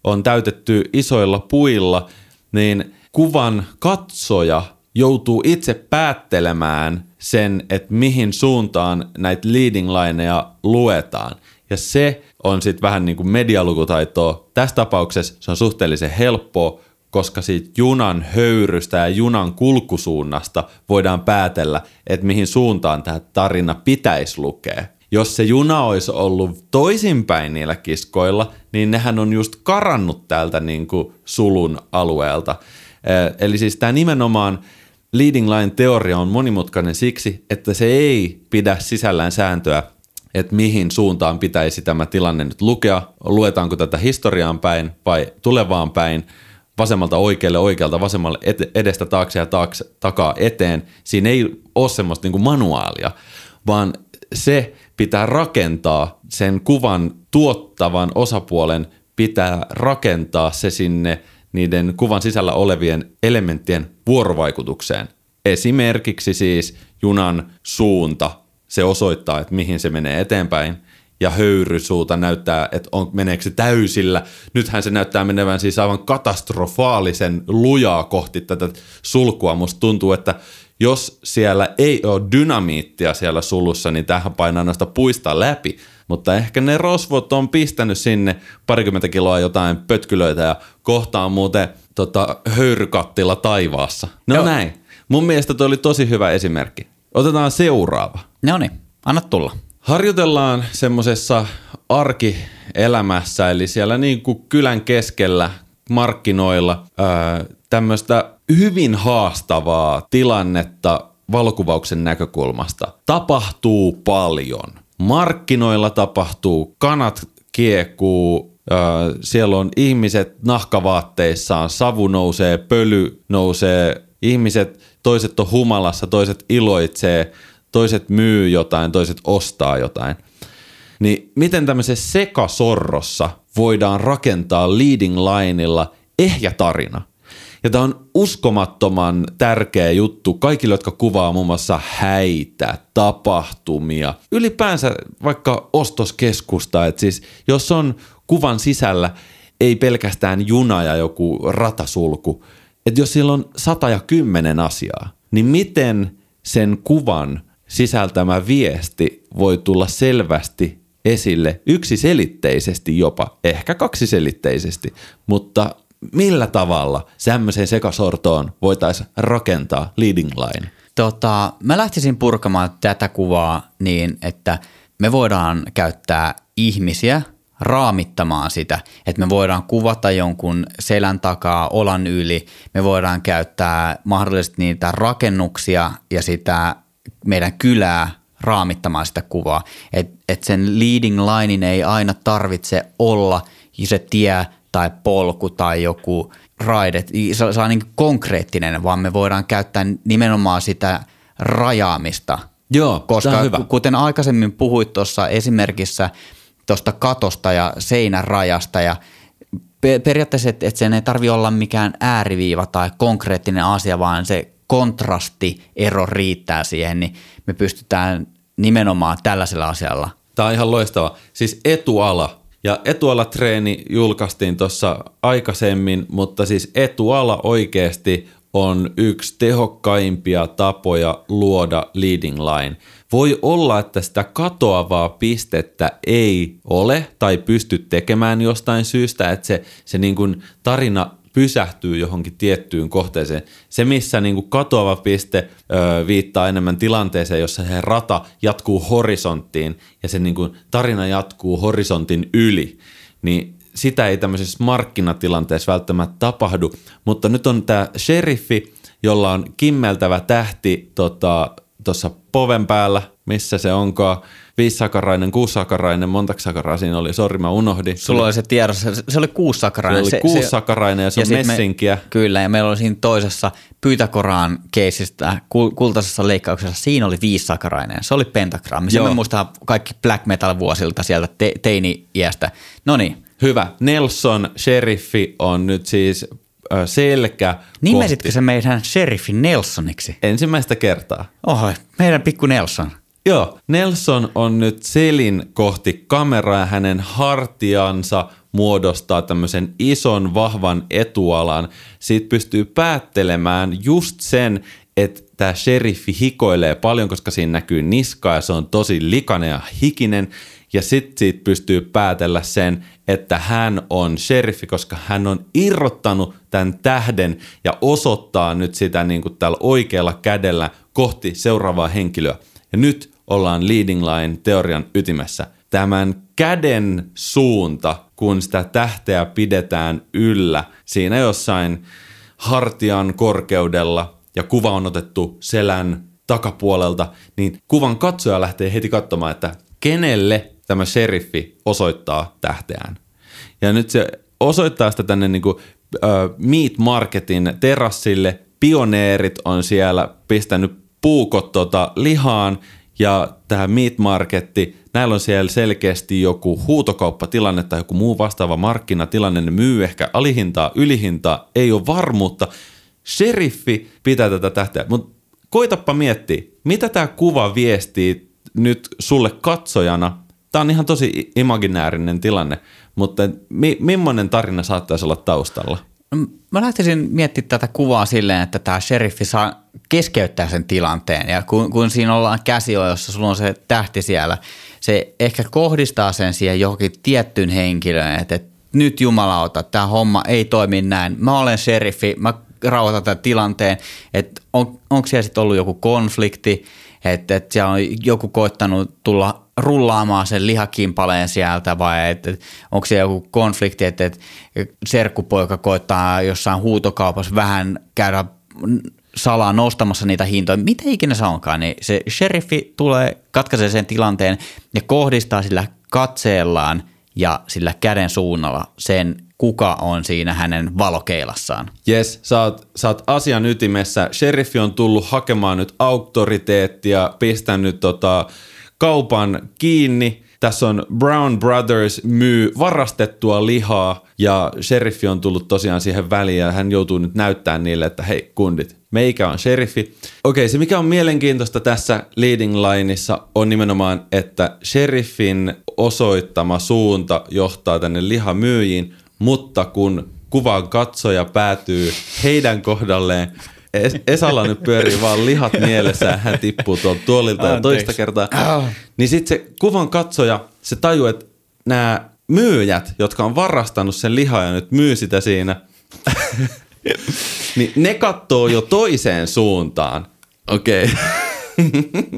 on täytetty isoilla puilla, niin kuvan katsoja joutuu itse päättelemään sen, että mihin suuntaan näitä leading lineja luetaan. Ja se on sitten vähän niin kuin medialukutaitoa. Tässä tapauksessa se on suhteellisen helppoa, koska siitä junan höyrystä ja junan kulkusuunnasta voidaan päätellä, että mihin suuntaan tämä tarina pitäisi lukea. Jos se juna olisi ollut toisinpäin niillä kiskoilla, niin nehän on just karannut täältä niin kuin sulun alueelta. Eli siis tämä nimenomaan leading line teoria on monimutkainen siksi, että se ei pidä sisällään sääntöä, että mihin suuntaan pitäisi tämä tilanne nyt lukea, luetaanko tätä historiaan päin vai tulevaan päin, vasemmalta oikealle, oikealta vasemmalle, edestä taakse ja taakse, takaa eteen. Siinä ei ole semmoista niin manuaalia, vaan se pitää rakentaa sen kuvan tuottavan osapuolen, pitää rakentaa se sinne – niiden kuvan sisällä olevien elementtien vuorovaikutukseen. Esimerkiksi siis junan suunta, se osoittaa, että mihin se menee eteenpäin, ja höyrysuuta näyttää, että on, meneekö se täysillä. Nythän se näyttää menevän siis aivan katastrofaalisen lujaa kohti tätä sulkua. Musta tuntuu, että jos siellä ei ole dynamiittia siellä sulussa, niin tähän painaa noista puista läpi. Mutta ehkä ne rosvot on pistänyt sinne parikymmentä kiloa jotain pötkylöitä ja kohtaan muuten tota, höyrykattila taivaassa. No Joo. näin. Mun mielestä toi oli tosi hyvä esimerkki. Otetaan seuraava. No niin, anna tulla. Harjoitellaan semmoisessa arkielämässä, eli siellä niin kuin kylän keskellä markkinoilla tämmöistä hyvin haastavaa tilannetta valokuvauksen näkökulmasta. Tapahtuu paljon. Markkinoilla tapahtuu, kanat kiekuu, siellä on ihmiset nahkavaatteissaan, savu nousee, pöly nousee, ihmiset, toiset on humalassa, toiset iloitsee, toiset myy jotain, toiset ostaa jotain. Niin miten tämmöisessä sekasorrossa voidaan rakentaa leading lineilla ehjä tarina – ja tämä on uskomattoman tärkeä juttu kaikille, jotka kuvaa muun muassa häitä, tapahtumia, ylipäänsä vaikka ostoskeskusta. Että siis jos on kuvan sisällä ei pelkästään juna ja joku ratasulku, että jos siellä on sata ja kymmenen asiaa, niin miten sen kuvan sisältämä viesti voi tulla selvästi esille? Yksiselitteisesti jopa, ehkä kaksiselitteisesti, mutta millä tavalla semmoiseen sekasortoon voitaisiin rakentaa leading line? Tota, mä lähtisin purkamaan tätä kuvaa niin, että me voidaan käyttää ihmisiä raamittamaan sitä, että me voidaan kuvata jonkun selän takaa, olan yli, me voidaan käyttää mahdollisesti niitä rakennuksia ja sitä meidän kylää raamittamaan sitä kuvaa. Että et sen leading linein ei aina tarvitse olla se tie tai polku tai joku raide, se, on niin konkreettinen, vaan me voidaan käyttää nimenomaan sitä rajaamista. Joo, koska hyvä. kuten aikaisemmin puhuit tuossa esimerkissä tuosta katosta ja seinärajasta ja periaatteessa, että et sen ei tarvi olla mikään ääriviiva tai konkreettinen asia, vaan se kontrastiero riittää siihen, niin me pystytään nimenomaan tällaisella asialla. Tämä on ihan loistava. Siis etuala Ja etualatreeni julkaistiin tuossa aikaisemmin, mutta siis etuala oikeasti on yksi tehokkaimpia tapoja luoda leading line. Voi olla, että sitä katoavaa pistettä ei ole tai pysty tekemään jostain syystä, että se, se niin kuin tarina pysähtyy johonkin tiettyyn kohteeseen. Se, missä niin kuin katoava piste ö, viittaa enemmän tilanteeseen, jossa se rata jatkuu horisonttiin ja se niin kuin tarina jatkuu horisontin yli, niin sitä ei tämmöisessä markkinatilanteessa välttämättä tapahdu. Mutta nyt on tämä sheriffi, jolla on kimmeltävä tähti tuossa tota, poven päällä, missä se onkaan – viissakarainen, kuussakarainen, montako sakaraa siinä oli? Sori, mä unohdin. Sulla oli se tiedossa, se oli kuussakarainen. Se oli kuussakarainen ja se ja on messinkiä. Me, kyllä, ja meillä oli siinä toisessa Pyytäkoraan keisistä, kultaisessa leikkauksessa, siinä oli viissakarainen. Se oli pentagrammi. Se me muistaa kaikki black metal vuosilta sieltä te- teini-iästä. No niin. Hyvä. Nelson Sheriffi on nyt siis selkä Nimesitkö se meidän Sheriffi Nelsoniksi? Ensimmäistä kertaa. Oho, meidän pikku Nelson. Joo, Nelson on nyt selin kohti kameraa ja hänen hartiansa muodostaa tämmöisen ison vahvan etualan. Siitä pystyy päättelemään just sen, että tämä sheriffi hikoilee paljon, koska siinä näkyy niska ja se on tosi likainen ja hikinen. Ja sitten siitä pystyy päätellä sen, että hän on sheriffi, koska hän on irrottanut tämän tähden ja osoittaa nyt sitä niin kuin tällä oikealla kädellä kohti seuraavaa henkilöä. Ja nyt ollaan leading line teorian ytimessä. Tämän käden suunta, kun sitä tähteä pidetään yllä siinä jossain hartian korkeudella ja kuva on otettu selän takapuolelta, niin kuvan katsoja lähtee heti katsomaan, että kenelle tämä sheriffi osoittaa tähteään. Ja nyt se osoittaa sitä tänne niin kuin, uh, Meat Marketin terassille. Pioneerit on siellä pistänyt puukot tota lihaan ja tämä Meat Marketti, näillä on siellä selkeästi joku huutokauppatilanne tai joku muu vastaava markkinatilanne, ne myy ehkä alihintaa, ylihintaa, ei ole varmuutta. Sheriffi pitää tätä tähteä, mutta koitappa miettiä, mitä tämä kuva viestii nyt sulle katsojana. Tämä on ihan tosi imaginäärinen tilanne, mutta mi- millainen tarina saattaisi olla taustalla? Mä lähtisin miettimään tätä kuvaa silleen, että tämä sheriffi saa keskeyttää sen tilanteen. Ja kun, kun siinä ollaan käsi, jossa sulla on se tähti siellä, se ehkä kohdistaa sen siihen johonkin tiettyyn henkilöön, että, että nyt jumalauta, tämä homma ei toimi näin. Mä olen sheriffi, mä rauhoitan tämän tilanteen, että on, onko siellä sitten ollut joku konflikti, että, että siellä on joku koittanut tulla rullaamaan sen lihakimpaleen sieltä vai että, että onko siellä joku konflikti, että, että serkkupoika koittaa jossain huutokaupassa vähän käydä salaa nostamassa niitä hintoja, mitä ikinä se onkaan, niin se sheriffi tulee, katkaisee sen tilanteen ja kohdistaa sillä katseellaan ja sillä käden suunnalla sen, kuka on siinä hänen valokeilassaan. Jes, sä sä oot asian ytimessä. Sheriffi on tullut hakemaan nyt auktoriteettia, pistänyt tota, kaupan kiinni. Tässä on Brown Brothers myy varastettua lihaa ja sheriffi on tullut tosiaan siihen väliin ja hän joutuu nyt näyttämään niille, että hei kundit, meikä on sheriffi. Okei, se mikä on mielenkiintoista tässä leading lineissa on nimenomaan, että sheriffin osoittama suunta johtaa tänne lihamyyjiin, mutta kun kuvan katsoja päätyy heidän kohdalleen, Esalla nyt pyörii vaan lihat mielessä ja hän tippuu tuolta tuolilta ja toista kertaa. Niin sitten se kuvan katsoja, se tajuu, että nämä myyjät, jotka on varastanut sen lihaa ja nyt myy sitä siinä, (laughs) niin ne katsoo jo toiseen suuntaan. Okei. (laughs) Okay.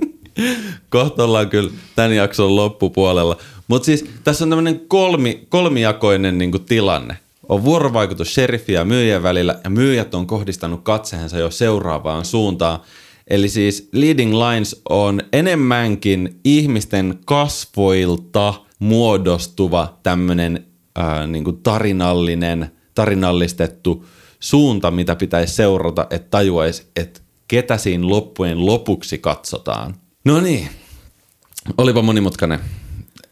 Kohta ollaan kyllä tämän jakson loppupuolella. Mutta siis tässä on tämmöinen kolmi, kolmijakoinen niinku tilanne. On vuorovaikutus sheriffi ja myyjän välillä ja myyjät on kohdistanut katseensa jo seuraavaan suuntaan. Eli siis leading lines on enemmänkin ihmisten kasvoilta muodostuva tämmöinen äh, niinku tarinallinen, tarinallistettu suunta, mitä pitäisi seurata, että tajuaisi, että ketä siinä loppujen lopuksi katsotaan. No niin, olipa monimutkainen.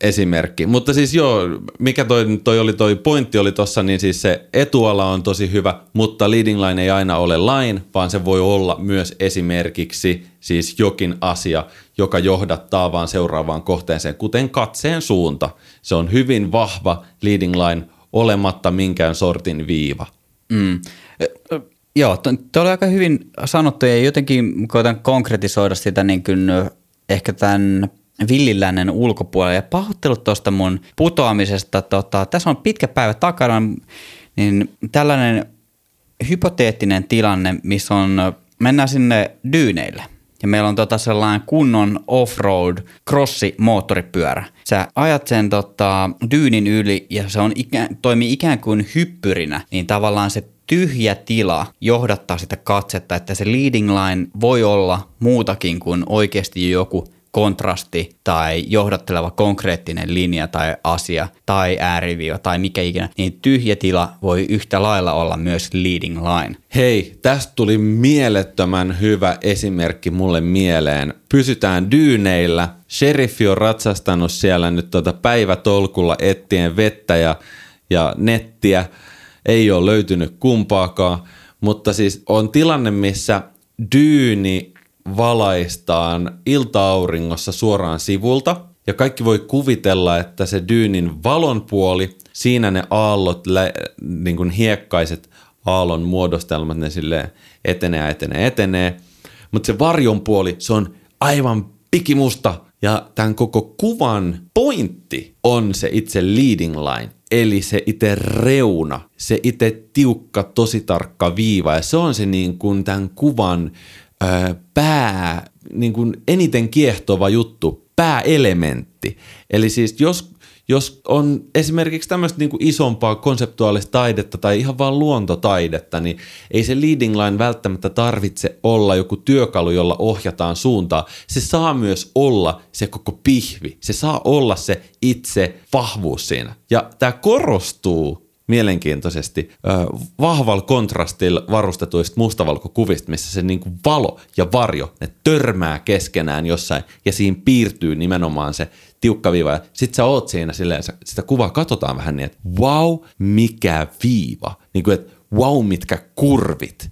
Esimerkki. Mutta siis joo, mikä toi, toi oli toi pointti oli tossa, niin siis se etuala on tosi hyvä, mutta leading line ei aina ole line, vaan se voi olla myös esimerkiksi siis jokin asia, joka johdattaa vaan seuraavaan kohteeseen, kuten katseen suunta. Se on hyvin vahva leading line olematta minkään sortin viiva. Mm. Joo, tuo oli aika hyvin sanottu ja jotenkin koitan konkretisoida sitä niin kuin ehkä tämän villilännen ulkopuolella ja pahoittelut tuosta mun putoamisesta. Tota, tässä on pitkä päivä takana, niin tällainen hypoteettinen tilanne, missä on, mennään sinne dyyneille ja meillä on tota sellainen kunnon off-road crossi moottoripyörä. Sä ajat sen tota, dyynin yli ja se on ikä, toimii ikään kuin hyppyrinä, niin tavallaan se tyhjä tila johdattaa sitä katsetta, että se leading line voi olla muutakin kuin oikeasti joku kontrasti tai johdatteleva konkreettinen linja tai asia tai ääriviiva tai mikä ikinä, niin tyhjä tila voi yhtä lailla olla myös leading line. Hei, tästä tuli mielettömän hyvä esimerkki mulle mieleen. Pysytään dyyneillä. Sheriffi on ratsastanut siellä nyt tuota päivätolkulla ettien vettä ja, ja nettiä. Ei ole löytynyt kumpaakaan, mutta siis on tilanne, missä dyyni valaistaan iltaauringossa suoraan sivulta. Ja kaikki voi kuvitella, että se dyynin valon puoli, siinä ne aallot, niin kuin hiekkaiset aallon muodostelmat, ne sille etenee, etenee, etenee. Mutta se varjon puoli, se on aivan pikimusta. Ja tämän koko kuvan pointti on se itse leading line, eli se itse reuna, se itse tiukka, tosi tarkka viiva. Ja se on se niin kuin tämän kuvan pää, niin kuin eniten kiehtova juttu, pääelementti. Eli siis jos, jos on esimerkiksi tämmöistä niin kuin isompaa konseptuaalista taidetta tai ihan vaan luontotaidetta, niin ei se leading line välttämättä tarvitse olla joku työkalu, jolla ohjataan suuntaa. Se saa myös olla se koko pihvi. Se saa olla se itse vahvuus siinä. Ja tämä korostuu mielenkiintoisesti vahvalla kontrastilla varustetuista mustavalkokuvista, missä se niin kuin valo ja varjo, ne törmää keskenään jossain ja siinä piirtyy nimenomaan se tiukka viiva. Ja sit sä oot siinä silleen, sitä kuvaa katsotaan vähän niin, että wow, mikä viiva. Niin kuin, että wow, mitkä kurvit.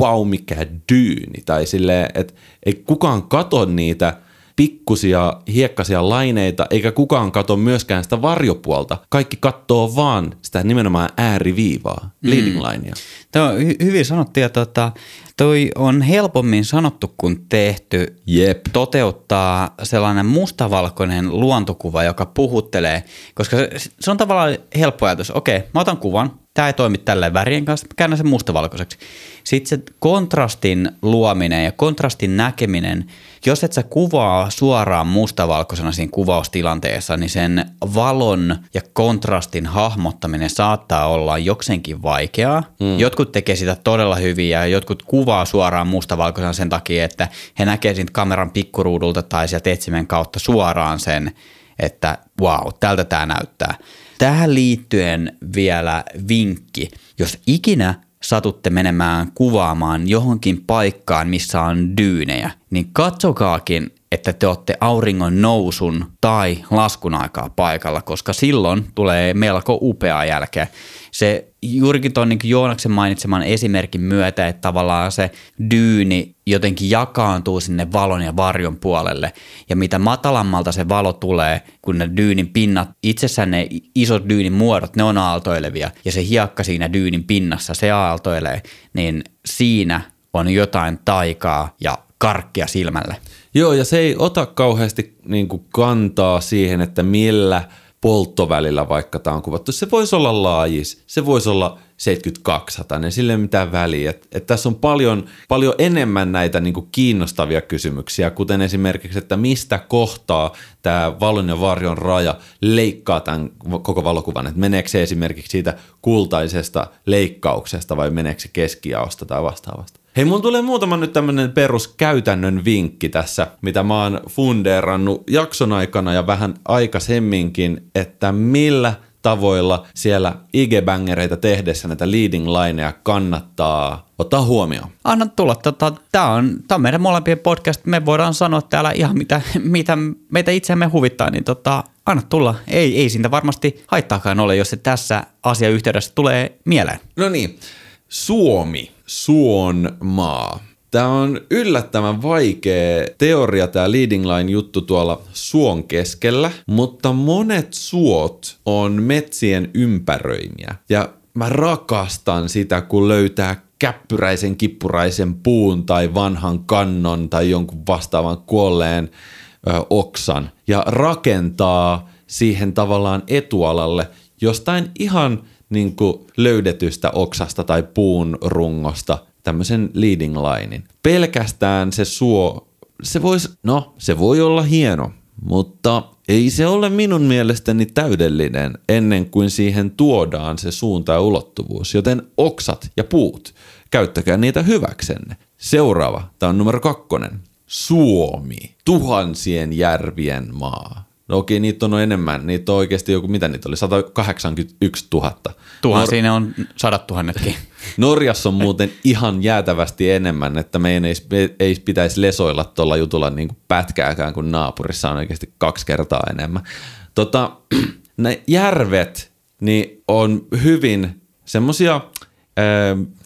Wow, mikä dyyni. Tai silleen, että ei kukaan kato niitä – pikkusia hiekkasia laineita, eikä kukaan kato myöskään sitä varjopuolta. Kaikki katsoo vaan sitä nimenomaan ääriviivaa, mm. leading linea. Tämä on hy- hyvin sanottu ja tota, toi on helpommin sanottu kuin tehty Jep. toteuttaa sellainen mustavalkoinen luontokuva, joka puhuttelee, koska se, se on tavallaan helppo ajatus. Okei, mä otan kuvan, tämä ei toimi tälleen värien kanssa, mä käännän sen mustavalkoiseksi. Sitten se kontrastin luominen ja kontrastin näkeminen, jos et sä kuvaa suoraan mustavalkoisena siinä kuvaustilanteessa, niin sen valon ja kontrastin hahmottaminen saattaa olla jokseenkin vaikeaa. Mm. Jotkut tekee sitä todella hyvin ja jotkut kuvaa suoraan mustavalkoisena sen takia, että he näkee siitä kameran pikkuruudulta tai sieltä etsimen kautta suoraan sen, että wow, tältä tämä näyttää. Tähän liittyen vielä vinkki. Jos ikinä satutte menemään kuvaamaan johonkin paikkaan, missä on dyynejä, niin katsokaakin, että te olette auringon nousun tai laskun aikaa paikalla, koska silloin tulee melko upea jälkeä. Se juurikin tuon niin Joonaksen mainitseman esimerkin myötä, että tavallaan se dyyni jotenkin jakaantuu sinne valon ja varjon puolelle. Ja mitä matalammalta se valo tulee, kun ne dyynin pinnat, itsessään ne isot dyynin muodot, ne on aaltoilevia. Ja se hiekka siinä dyynin pinnassa, se aaltoilee, niin siinä on jotain taikaa ja karkkia silmälle. Joo, ja se ei ota kauheasti niin kuin kantaa siihen, että millä polttovälillä vaikka tämä on kuvattu. Se voisi olla laajis, se voisi olla 7200, niin sille ei mitään väliä. Et, et tässä on paljon, paljon enemmän näitä niin kuin kiinnostavia kysymyksiä, kuten esimerkiksi, että mistä kohtaa tämä valon ja varjon raja leikkaa tämän koko valokuvan. Että meneekö se esimerkiksi siitä kultaisesta leikkauksesta vai meneekö se keskijaosta tai vastaavasta. Hei, mun tulee muutama nyt tämmönen peruskäytännön vinkki tässä, mitä mä oon fundeerannut jakson aikana ja vähän aikaisemminkin, että millä tavoilla siellä IG-bängereitä tehdessä näitä leading lineja kannattaa ottaa huomioon. Anna tulla. Tota, Tämä on, tää on meidän molempien podcast. Me voidaan sanoa täällä ihan mitä, mitä meitä itseämme huvittaa, niin tota, anna tulla. Ei, ei siitä varmasti haittaakaan ole, jos se tässä asiayhteydessä tulee mieleen. No niin, Suomi, suon maa. Tämä on yllättävän vaikea teoria, tämä leading line juttu tuolla suon keskellä, mutta monet suot on metsien ympäröimiä. Ja mä rakastan sitä, kun löytää käppyräisen, kippuraisen puun tai vanhan kannon tai jonkun vastaavan kuolleen ö, oksan ja rakentaa siihen tavallaan etualalle jostain ihan niin kuin löydetystä oksasta tai puun rungosta tämmöisen leading linein. Pelkästään se suo, se voisi, no se voi olla hieno, mutta ei se ole minun mielestäni täydellinen ennen kuin siihen tuodaan se suunta ja ulottuvuus. Joten oksat ja puut, käyttäkää niitä hyväksenne. Seuraava, tämä on numero kakkonen. Suomi, tuhansien järvien maa. No okei, niitä on enemmän. Niitä on oikeasti joku, mitä niitä oli, 181 000. Tuhan Nor- siinä on sadat tuhannetkin. (laughs) Norjassa on muuten ihan jäätävästi enemmän, että meidän ei, ei pitäisi lesoilla tuolla jutulla niin kuin pätkääkään, kun naapurissa on oikeasti kaksi kertaa enemmän. Tota, (clears throat) ne järvet niin on hyvin semmoisia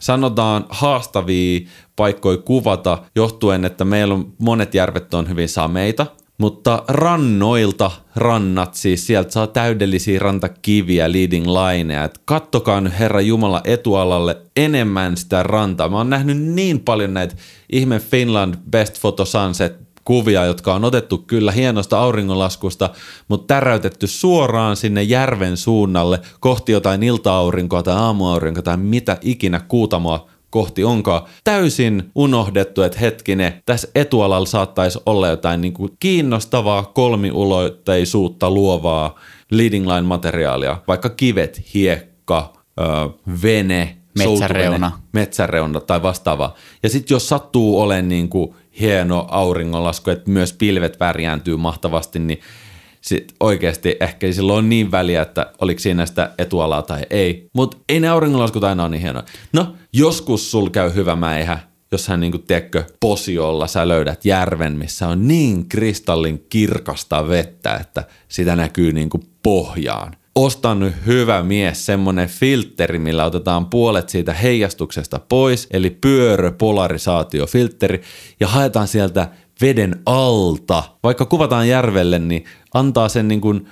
sanotaan haastavia paikkoja kuvata johtuen, että meillä on monet järvet on hyvin sameita – mutta rannoilta rannat, siis sieltä saa täydellisiä rantakiviä, leading lineja. Et kattokaa nyt Herra Jumala etualalle enemmän sitä rantaa. Mä oon nähnyt niin paljon näitä ihme Finland Best Photo Sunset kuvia, jotka on otettu kyllä hienosta auringonlaskusta, mutta täräytetty suoraan sinne järven suunnalle kohti jotain ilta-aurinkoa tai aamuaurinkoa tai mitä ikinä kuutamoa kohti onkaan täysin unohdettu, että hetkinen, tässä etualalla saattaisi olla jotain niin kuin kiinnostavaa kolmiulotteisuutta luovaa leading line materiaalia, vaikka kivet, hiekka, vene, metsäreuna. metsäreuna tai vastaava. Ja sitten jos sattuu olemaan niin kuin hieno auringonlasku, että myös pilvet värjääntyy mahtavasti, niin sit oikeasti ehkä ei silloin ole niin väliä, että oliko siinä sitä etualaa tai ei. Mutta ei ne auringonlaskut aina ole niin hienoja. No, joskus sul käy hyvä mäihä, jos hän niinku, tiedätkö, posiolla sä löydät järven, missä on niin kristallin kirkasta vettä, että sitä näkyy niinku pohjaan. Ostan hyvä mies semmonen filteri, millä otetaan puolet siitä heijastuksesta pois, eli pyörö polarisaatiofilteri, ja haetaan sieltä veden alta. Vaikka kuvataan järvelle, niin antaa sen niin kuin,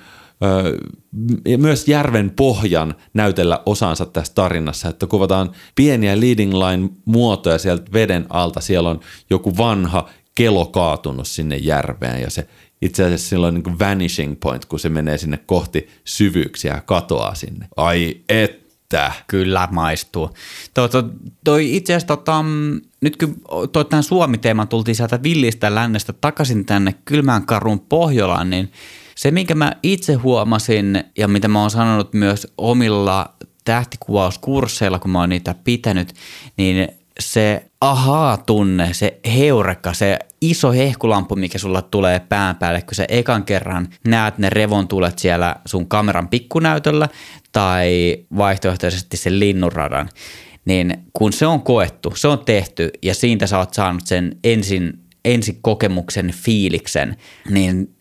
myös järven pohjan näytellä osansa tässä tarinassa, että kuvataan pieniä leading line muotoja sieltä veden alta. Siellä on joku vanha kelo kaatunut sinne järveen ja se itse asiassa silloin niin kuin vanishing point, kun se menee sinne kohti syvyyksiä ja katoaa sinne. Ai et että. Kyllä maistuu. Toi, toi, toi itse asiassa tota, nyt kun toi tämän Suomi-teeman tultiin sieltä villistä lännestä takaisin tänne kylmään karun Pohjolaan, niin se, minkä mä itse huomasin ja mitä mä oon sanonut myös omilla tähtikuvauskursseilla, kun mä oon niitä pitänyt, niin se ahaa-tunne, se heureka, se iso hehkulampu, mikä sulla tulee pään päälle, kun sä ekan kerran näet ne revontulet siellä sun kameran pikkunäytöllä tai vaihtoehtoisesti sen linnunradan, niin kun se on koettu, se on tehty ja siitä sä oot saanut sen ensin, ensin kokemuksen fiiliksen, niin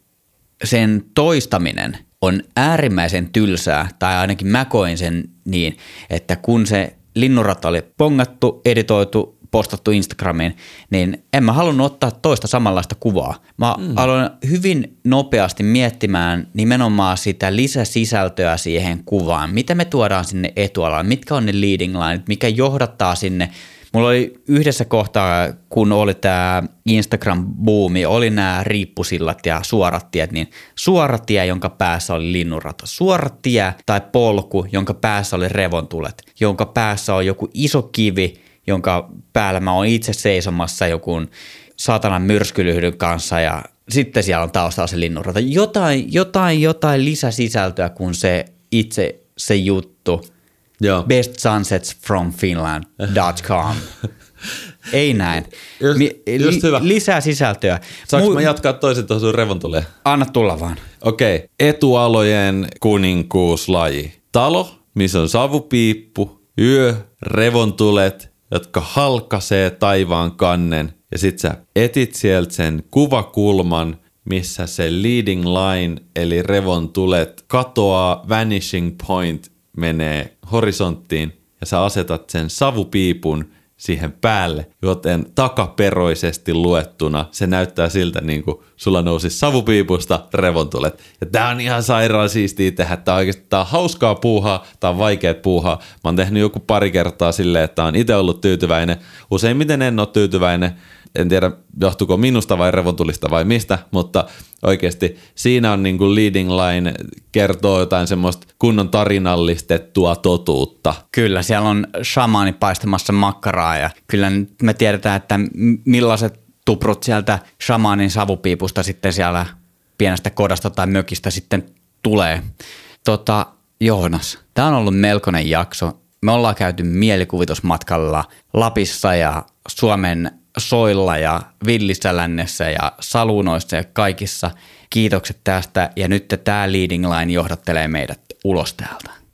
sen toistaminen on äärimmäisen tylsää, tai ainakin mä koin sen niin, että kun se linnunrata oli pongattu, editoitu, postattu Instagramiin, niin en mä halunnut ottaa toista samanlaista kuvaa. Mä mm. aloin hyvin nopeasti miettimään nimenomaan sitä lisäsisältöä siihen kuvaan. Mitä me tuodaan sinne etualaan, mitkä on ne leading lineit, mikä johdattaa sinne Mulla oli yhdessä kohtaa, kun oli tämä Instagram-buumi, oli nämä riippusillat ja suorat tiet, niin suora tie, jonka päässä oli linnunrata. Suora tie tai polku, jonka päässä oli revontulet, jonka päässä on joku iso kivi, jonka päällä mä oon itse seisomassa joku saatanan myrskylyhdyn kanssa ja sitten siellä on taustalla se linnunrata. Jotain, jotain, jotain lisäsisältöä kuin se itse se juttu – Joo. bestsunsetsfromfinland.com. (laughs) ei näin. Just- Mi- just hyvä. Lisää sisältöä. Saanko Mu- mä jatkaa toisen tuohon sun revontuleen? Anna tulla vaan. Okei, etualojen kuninkuuslaji. Talo, missä on savupiippu, yö, revontulet, jotka halkasee taivaan kannen. Ja sit sä etit sieltä sen kuvakulman, missä se leading line, eli revontulet, katoaa, vanishing point menee horisonttiin ja sä asetat sen savupiipun siihen päälle, joten takaperoisesti luettuna se näyttää siltä, niin kuin sulla nousi savupiipusta revontulet. Ja tää on ihan sairaan siistiä tehdä. Tää on oikeasti tää on hauskaa puuhaa, tää on vaikea puuhaa. Mä oon tehnyt joku pari kertaa silleen, että on itse ollut tyytyväinen. Useimmiten en ole tyytyväinen. En tiedä, johtuuko minusta vai revontulista vai mistä, mutta oikeasti siinä on niin kuin leading line kertoo jotain semmoista kunnon tarinallistettua totuutta. Kyllä, siellä on shamaani paistamassa makkaraa ja kyllä nyt me tiedetään, että millaiset tuprut sieltä shamaanin savupiipusta sitten siellä pienestä kodasta tai mökistä sitten tulee. Tota, Joonas, tämä on ollut melkoinen jakso. Me ollaan käyty mielikuvitusmatkalla Lapissa ja Suomen soilla ja villissä lännessä ja salunoissa ja kaikissa. Kiitokset tästä ja nyt tämä leading line johdattelee meidät ulos täältä.